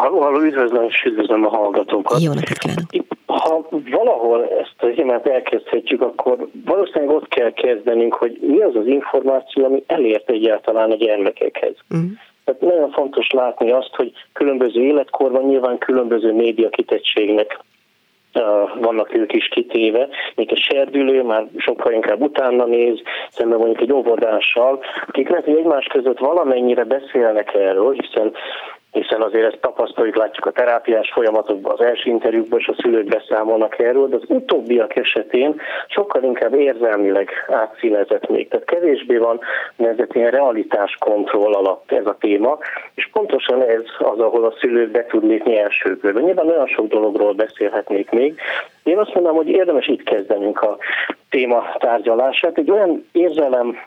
Halló, halló, üdvözlöm és üdvözlöm a hallgatókat. Jó napot kívánok! Ha valahol ezt a témát elkezdhetjük, akkor valószínűleg ott kell kezdenünk, hogy mi az az információ, ami elért egyáltalán a gyermekekhez. Uh-huh. Tehát nagyon fontos látni azt, hogy különböző életkorban nyilván különböző média kitettségnek vannak ők is kitéve, még a serdülő már sokkal inkább utána néz, szemben mondjuk egy óvodással, akik lehet, hogy egymás között valamennyire beszélnek erről, hiszen hiszen azért ezt tapasztaljuk, látjuk a terápiás folyamatokban, az első interjúkban, és a szülők beszámolnak erről, de az utóbbiak esetén sokkal inkább érzelmileg átszínezett még. Tehát kevésbé van nevezett ilyen realitáskontroll alatt ez a téma, és pontosan ez az, ahol a szülők be tud lépni első körben. Nyilván nagyon sok dologról beszélhetnék még. Én azt mondanám, hogy érdemes itt kezdenünk a téma tárgyalását. Egy olyan érzelem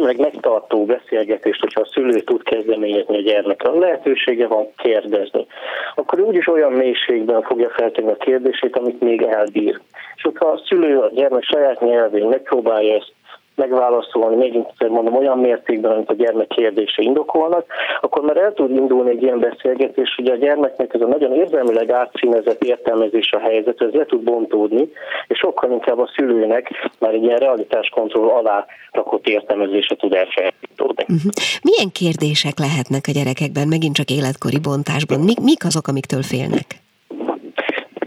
meg megtartó beszélgetést, hogyha a szülő tud kezdeményezni a gyermekkel, lehetősége van kérdezni, akkor úgyis olyan mélységben fogja feltenni a kérdését, amit még elbír. És hogyha a szülő a gyermek saját nyelvén megpróbálja ezt megválaszolni, még egyszer mondom, olyan mértékben, amit a gyermek kérdése indokolnak, akkor már el tud indulni egy ilyen beszélgetés, hogy a gyermeknek ez a nagyon érzelmileg átszínezett értelmezés a helyzet, ez le tud bontódni, és sokkal inkább a szülőnek már egy ilyen realitáskontroll alá rakott értelmezése tud elsajátítódni. Uh-huh. Milyen kérdések lehetnek a gyerekekben, megint csak életkori bontásban? Mik, mik azok, amiktől félnek?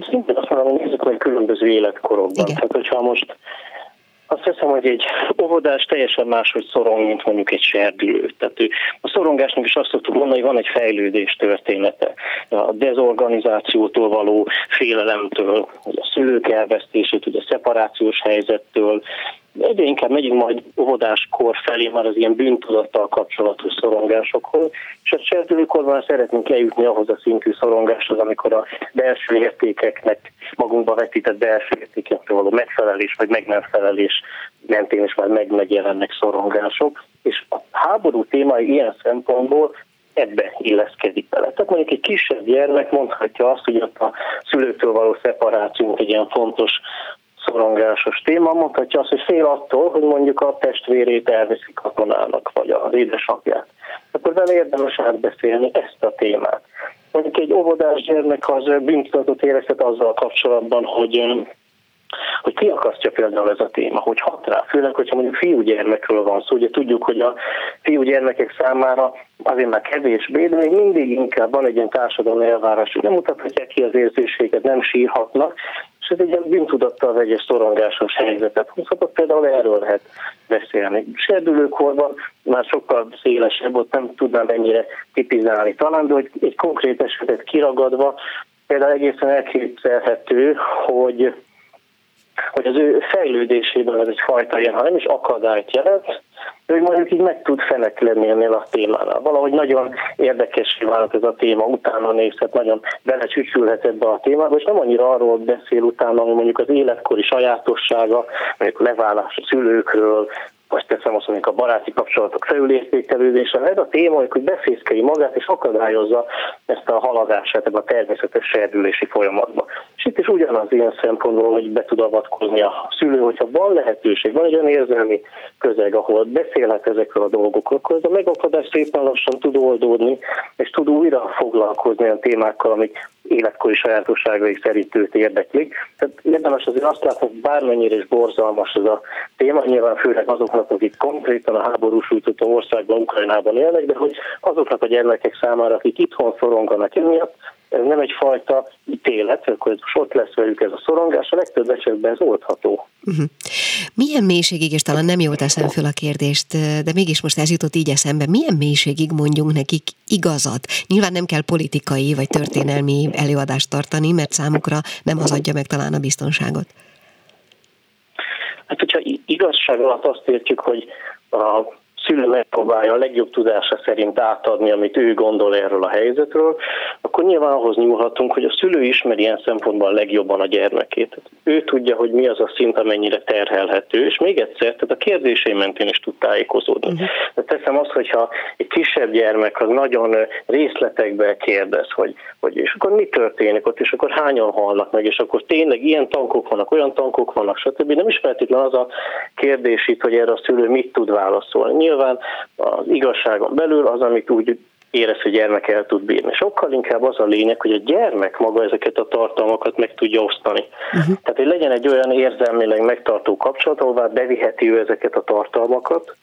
Szintén azt mondom, hogy nézzük meg különböző életkorokban. Igen. Tehát, hogyha most azt hiszem, hogy egy óvodás teljesen máshogy szorong, mint mondjuk egy serdülő. Tehát a szorongásnak is azt szoktuk mondani, hogy van egy fejlődés története. A dezorganizációtól való félelemtől, a szülők elvesztését, a szeparációs helyzettől, egyre inkább megyünk majd óvodáskor felé már az ilyen bűntudattal kapcsolatos szorongásokhoz, és a serdülőkorban szeretnénk eljutni ahhoz a szintű szorongáshoz, amikor a belső értékeknek, magunkba vetített belső értékeknek való megfelelés vagy meg nem felelés mentén is már meg megjelennek szorongások, és a háború témai ilyen szempontból ebbe illeszkedik bele. Tehát mondjuk egy kisebb gyermek mondhatja azt, hogy ott a szülőtől való szeparáció egy ilyen fontos szorongásos téma, mondhatja azt, hogy fél attól, hogy mondjuk a testvérét elviszik katonának, vagy az édesapját. Akkor vele érdemes átbeszélni ezt a témát. Mondjuk egy óvodás gyermek az bűntudatot érezhet azzal kapcsolatban, hogy hogy kiakasztja például ez a téma, hogy hat rá, főleg, hogyha mondjuk fiúgyermekről van szó, ugye tudjuk, hogy a fiúgyermekek számára azért már kevésbé, de még mindig inkább van egy ilyen társadalmi elvárás, hogy nem mutathatják ki az érzéséget, nem sírhatnak, és ez egy ilyen bűntudattal vegyes szorongásos helyzetet hozhatott, például erről lehet beszélni. Serdülőkorban már sokkal szélesebb, ott nem tudnám ennyire tipizálni talán, de hogy egy konkrét esetet kiragadva, például egészen elképzelhető, hogy hogy az ő fejlődésében ez egy fajta ilyen, ha nem is akadályt jelent, de hogy mondjuk így meg tud fenek lenni ennél a témánál. Valahogy nagyon érdekes vált ez a téma, utána nézhet, nagyon belecsücsülhet ebbe a témába, és nem annyira arról beszél utána, hogy mondjuk az életkori sajátossága, mondjuk leválás a szülőkről, vagy teszem azt, mondjuk a baráti kapcsolatok felülértékelődése. Ez a téma, hogy befészkeli magát és akadályozza ezt a haladását ebbe a természetes serdülési folyamatba. És itt is ugyanaz ilyen szempontból, hogy be tud avatkozni a szülő, hogyha van lehetőség, van egy olyan érzelmi közeg, ahol beszélhet ezekről a dolgokról, akkor ez a megakadás szépen lassan tud oldódni, és tud újra foglalkozni olyan témákkal, amik életkori sajátosságai szerint őt érdeklik. Tehát érdemes azért azt látni, hogy bármennyire is borzalmas ez a téma, nyilván főleg azoknak, akik konkrétan a háborús sújtott országban, Ukrajnában élnek, de hogy azoknak a gyermekek számára, akik itthon szoronganak emiatt, ez nem egyfajta ítélet, akkor most ott lesz velük ez a szorongás, a legtöbb esetben ez oldható. Uh-huh. Milyen mélységig, és talán nem jól teszem föl a kérdést, de mégis most ez jutott így eszembe, milyen mélységig mondjunk nekik igazat? Nyilván nem kell politikai vagy történelmi előadást tartani, mert számukra nem az adja meg talán a biztonságot. Hát, hogyha igazság alatt azt értjük, hogy a szülő megpróbálja a legjobb tudása szerint átadni, amit ő gondol erről a helyzetről, akkor nyilván ahhoz nyúlhatunk, hogy a szülő ismeri ilyen szempontból a legjobban a gyermekét. Ő tudja, hogy mi az a szint, amennyire terhelhető, és még egyszer, tehát a kérdései mentén is tud tájékozódni. Uh-huh. De teszem azt, hogyha egy kisebb gyermek az nagyon részletekbe kérdez, hogy, hogy és akkor mi történik ott, és akkor hányan halnak meg, és akkor tényleg ilyen tankok vannak, olyan tankok vannak, stb. Nem is feltétlenül az a kérdés itt, hogy erre a szülő mit tud válaszolni. Nyilván nyilván az igazságon belül az, amit úgy érez, hogy gyermek el tud bírni. Sokkal inkább az a lényeg, hogy a gyermek maga ezeket a tartalmakat meg tudja osztani. Uh-huh. Tehát, hogy legyen egy olyan érzelmileg megtartó kapcsolat, ahová beviheti ő ezeket a tartalmakat,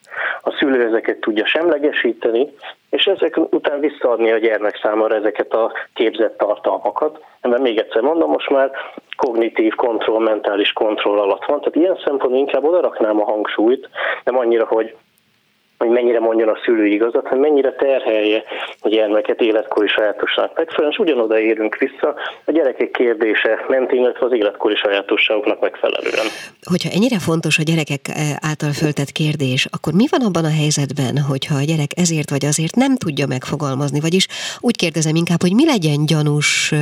a szülő ezeket tudja semlegesíteni, és ezek után visszaadni a gyermek számára ezeket a képzett tartalmakat. Mert még egyszer mondom, most már kognitív kontroll, mentális kontroll alatt van, tehát ilyen szempontból inkább oda raknám a hangsúlyt, nem annyira, hogy hogy mennyire mondjon a szülő igazat, hogy mennyire terhelje a gyermeket életkori sajátosságnak megfelelően, és ugyanoda érünk vissza a gyerekek kérdése mentén, illetve az életkori sajátosságoknak megfelelően. Hogyha ennyire fontos a gyerekek eh, által föltett kérdés, akkor mi van abban a helyzetben, hogyha a gyerek ezért vagy azért nem tudja megfogalmazni, vagyis úgy kérdezem inkább, hogy mi legyen gyanús eh,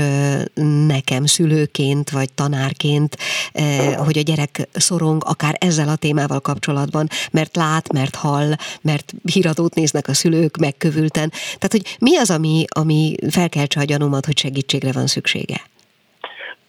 nekem szülőként vagy tanárként, eh, hogy a gyerek szorong akár ezzel a témával kapcsolatban, mert lát, mert hall, mert híradót néznek a szülők megkövülten. Tehát, hogy mi az, ami, ami felkeltse a gyanúmat, hogy segítségre van szüksége?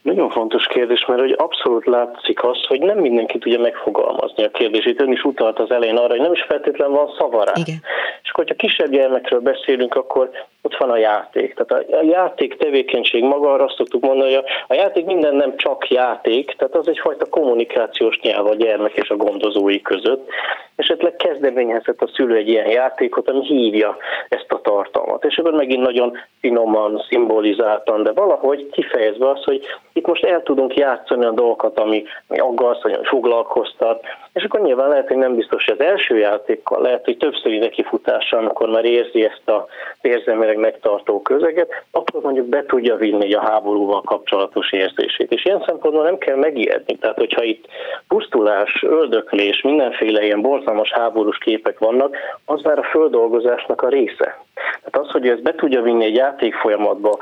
Nagyon fontos kérdés, mert hogy abszolút látszik az, hogy nem mindenki tudja megfogalmazni a kérdését. Ön is utalt az elején arra, hogy nem is feltétlenül van szavará. Igen. És hogyha kisebb gyermekről beszélünk, akkor ott van a játék. Tehát a játék tevékenység maga, arra azt szoktuk mondani, hogy a játék minden nem csak játék, tehát az egyfajta kommunikációs nyelv a gyermek és a gondozói között. Esetleg kezdeményezhet a szülő egy ilyen játékot, ami hívja ezt a tartalmat. És ebből megint nagyon finoman, szimbolizáltan, de valahogy kifejezve az, hogy itt most el tudunk játszani a dolgokat, ami, ami aggaszt, vagy foglalkoztat, és akkor nyilván lehet, hogy nem biztos, hogy az első játékkal, lehet, hogy többszöri nekifutással, amikor már érzi ezt a érzelmileg megtartó közeget, akkor mondjuk be tudja vinni a háborúval kapcsolatos érzését. És ilyen szempontból nem kell megijedni. Tehát, hogyha itt pusztulás, öldöklés, mindenféle ilyen borzalmas háborús képek vannak, az már a földolgozásnak a része. Tehát az, hogy ezt be tudja vinni egy játék folyamatba,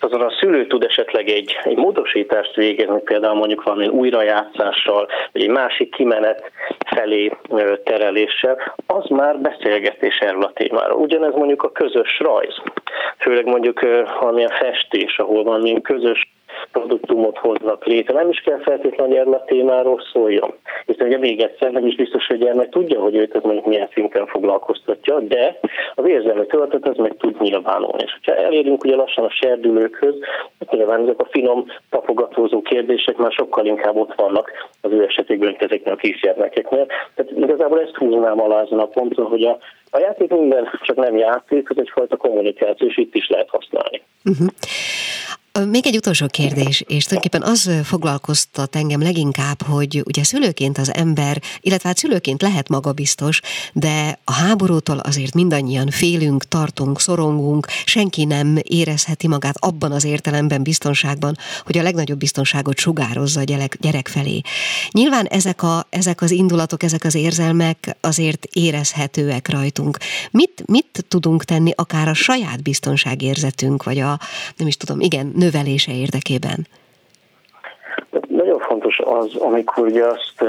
azon a szülő tud esetleg egy, egy módosítást végezni, például mondjuk valami újrajátszással, vagy egy másik kimenet felé tereléssel, az már beszélgetés erről a témáról. Ugyanez mondjuk a közös rajz, főleg mondjuk valamilyen festés, ahol valamilyen közös produktumot hoznak létre. Nem is kell feltétlenül a témáról szóljon. Hiszen ugye még egyszer nem is biztos, hogy gyermek tudja, hogy őt ez mondjuk milyen szinten foglalkoztatja, de az érzelmi töltet ez meg tud nyilvánulni. És ha elérünk ugye lassan a serdülőkhöz, hát nyilván ezek a finom tapogatózó kérdések már sokkal inkább ott vannak az ő esetében, mint ezeknél a kisgyermekeknél. Tehát igazából ezt húznám alá ezen a ponton, hogy a, a játék minden csak nem játék, ez egyfajta kommunikáció, és itt is lehet használni. Uh-huh. Még egy utolsó kérdés, és tulajdonképpen az foglalkoztat engem leginkább, hogy ugye szülőként az ember, illetve hát szülőként lehet magabiztos, de a háborútól azért mindannyian félünk, tartunk, szorongunk, senki nem érezheti magát abban az értelemben biztonságban, hogy a legnagyobb biztonságot sugározza a gyerek, gyerek felé. Nyilván ezek, a, ezek az indulatok, ezek az érzelmek azért érezhetőek rajtunk. Mit, mit tudunk tenni akár a saját biztonságérzetünk, vagy a, nem is tudom, igen, növelése érdekében? Nagyon fontos az, amikor ugye azt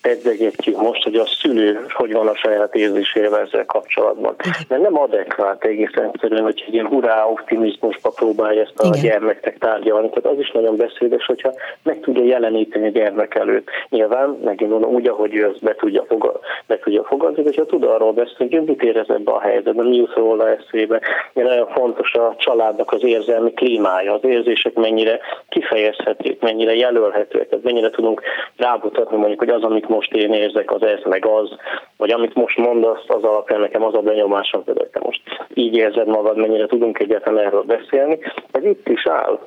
pedzegetjük most, hogy a szülő hogy van a saját érzésével ezzel kapcsolatban. Mert nem adekvát egész egyszerűen, hogy egy ilyen hurrá optimizmusba próbálja ezt a Igen. gyermeknek tárgyalni. Tehát az is nagyon beszédes, hogyha meg tudja jeleníteni a gyermek előtt. Nyilván, megint mondom, úgy, ahogy ő ezt be tudja, fogad, be tudja fogadni, de ha tud arról beszélni, hogy mit érez ebbe a helyzetben, mi jut róla eszébe. Nagyon fontos a családnak az érzelmi klímája, az érzések mennyire kifejezhetők, mennyire jelölhetőek, tehát mennyire tudunk rámutatni mondjuk, hogy az, amit most én érzek, az ez, meg az, vagy amit most mondasz, az alapján nekem az a benyomásom, hogy te most így érzed magad, mennyire tudunk egyáltalán erről beszélni. Ez itt is áll.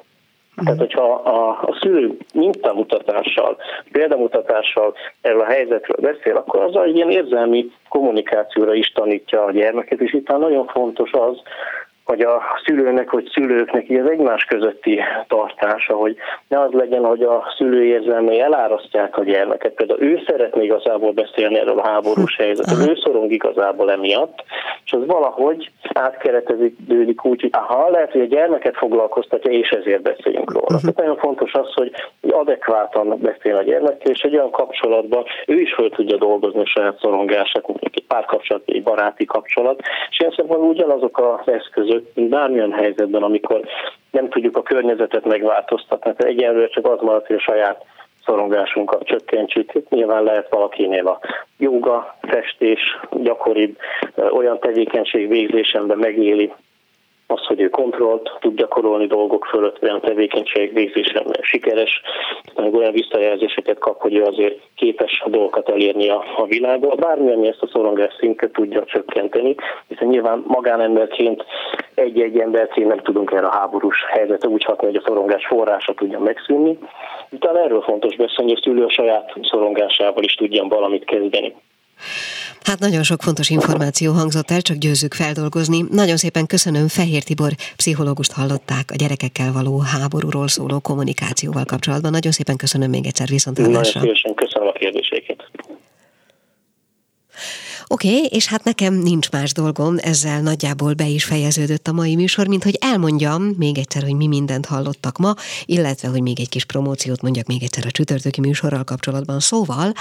Tehát, hogyha a, a szülő mintamutatással, példamutatással erről a helyzetről beszél, akkor az egy ilyen érzelmi kommunikációra is tanítja a gyermeket, és itt nagyon fontos az, hogy a szülőnek vagy szülőknek így az egymás közötti tartása, hogy ne az legyen, hogy a szülő érzelmei elárasztják a gyermeket. Például ő szeretné igazából beszélni erről a háborús helyzetről, ő szorong igazából emiatt, és az valahogy átkereteződik úgy, hogy aha, lehet, hogy a gyermeket foglalkoztatja, és ezért beszéljünk róla. Uh-huh. Tehát nagyon fontos az, hogy adekvátan beszél a gyermekkel, és egy olyan kapcsolatban ő is föl tudja dolgozni a saját szorongását, mondjuk egy párkapcsolat, egy baráti kapcsolat, és ilyen szempontból ugyanazok az eszközök, mint bármilyen helyzetben, amikor nem tudjuk a környezetet megváltoztatni. Tehát egyelőre csak az maradt, hogy a saját szorongásunkat csökkentsük. Nyilván lehet valakinél a joga, festés, gyakoribb olyan tevékenység végzésemben megéli az, hogy ő kontrollt tud gyakorolni dolgok fölött, olyan tevékenység végzésen sikeres, olyan visszajelzéseket kap, hogy ő azért képes a dolgokat elérni a, a világban. Bármi, ami ezt a szorongás szintet tudja csökkenteni, hiszen nyilván magánemberként egy-egy emberként nem tudunk erre a háborús helyzetre úgy hatni, hogy a szorongás forrása tudja megszűnni. Utána erről fontos beszélni, hogy a szülő a saját szorongásával is tudjon valamit kezdeni. Hát nagyon sok fontos információ hangzott el, csak győzzük feldolgozni. Nagyon szépen köszönöm, Fehér Tibor pszichológust hallották a gyerekekkel való háborúról szóló kommunikációval kapcsolatban. Nagyon szépen köszönöm még egyszer viszont Nagyon szívesen köszönöm a kérdéseket. Oké, okay, és hát nekem nincs más dolgom, ezzel nagyjából be is fejeződött a mai műsor, mint hogy elmondjam még egyszer, hogy mi mindent hallottak ma, illetve, hogy még egy kis promóciót mondjak még egyszer a csütörtöki műsorral kapcsolatban. Szóval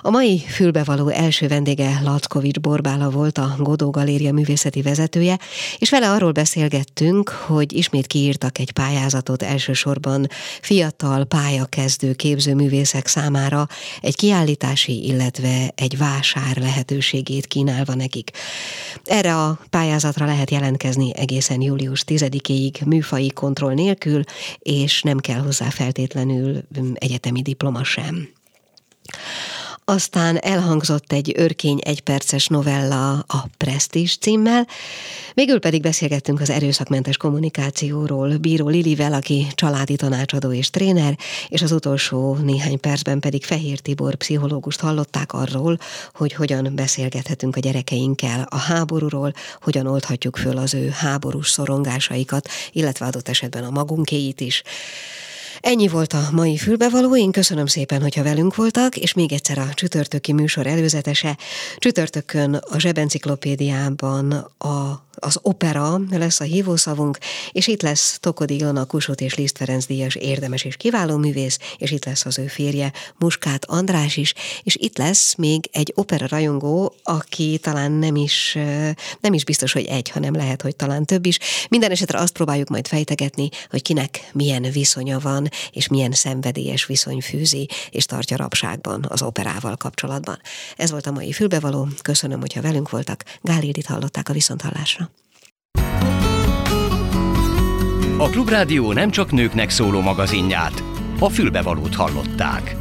a mai fülbevaló első vendége Latkovics Borbála volt a Godó Galéria művészeti vezetője, és vele arról beszélgettünk, hogy ismét kiírtak egy pályázatot elsősorban fiatal pályakezdő képzőművészek számára egy kiállítási, illetve egy vásár lehetőségét kínálva nekik. Erre a pályázatra lehet jelentkezni egészen július 10-ig műfai kontroll nélkül, és nem kell hozzá feltétlenül egyetemi diploma sem. Aztán elhangzott egy örkény egyperces novella a Prestige címmel, végül pedig beszélgettünk az erőszakmentes kommunikációról Bíró Lilivel, aki családi tanácsadó és tréner, és az utolsó néhány percben pedig Fehér Tibor pszichológust hallották arról, hogy hogyan beszélgethetünk a gyerekeinkkel a háborúról, hogyan oldhatjuk föl az ő háborús szorongásaikat, illetve adott esetben a magunkéit is. Ennyi volt a mai fülbevaló, én köszönöm szépen, hogyha velünk voltak, és még egyszer a csütörtöki műsor előzetese. Csütörtökön a zsebenciklopédiában a az opera lesz a hívószavunk, és itt lesz Tokodi Ilona Kusut és Liszt Ferenc díjas érdemes és kiváló művész, és itt lesz az ő férje Muskát András is, és itt lesz még egy opera rajongó, aki talán nem is, nem is biztos, hogy egy, hanem lehet, hogy talán több is. Minden esetre azt próbáljuk majd fejtegetni, hogy kinek milyen viszonya van és milyen szenvedélyes viszony fűzi és tartja rabságban az operával kapcsolatban. Ez volt a mai fülbevaló. Köszönöm, hogyha velünk voltak. Gál Édit hallották a viszonthallásra. A Klubrádió nem csak nőknek szóló magazinját, a fülbevalót hallották.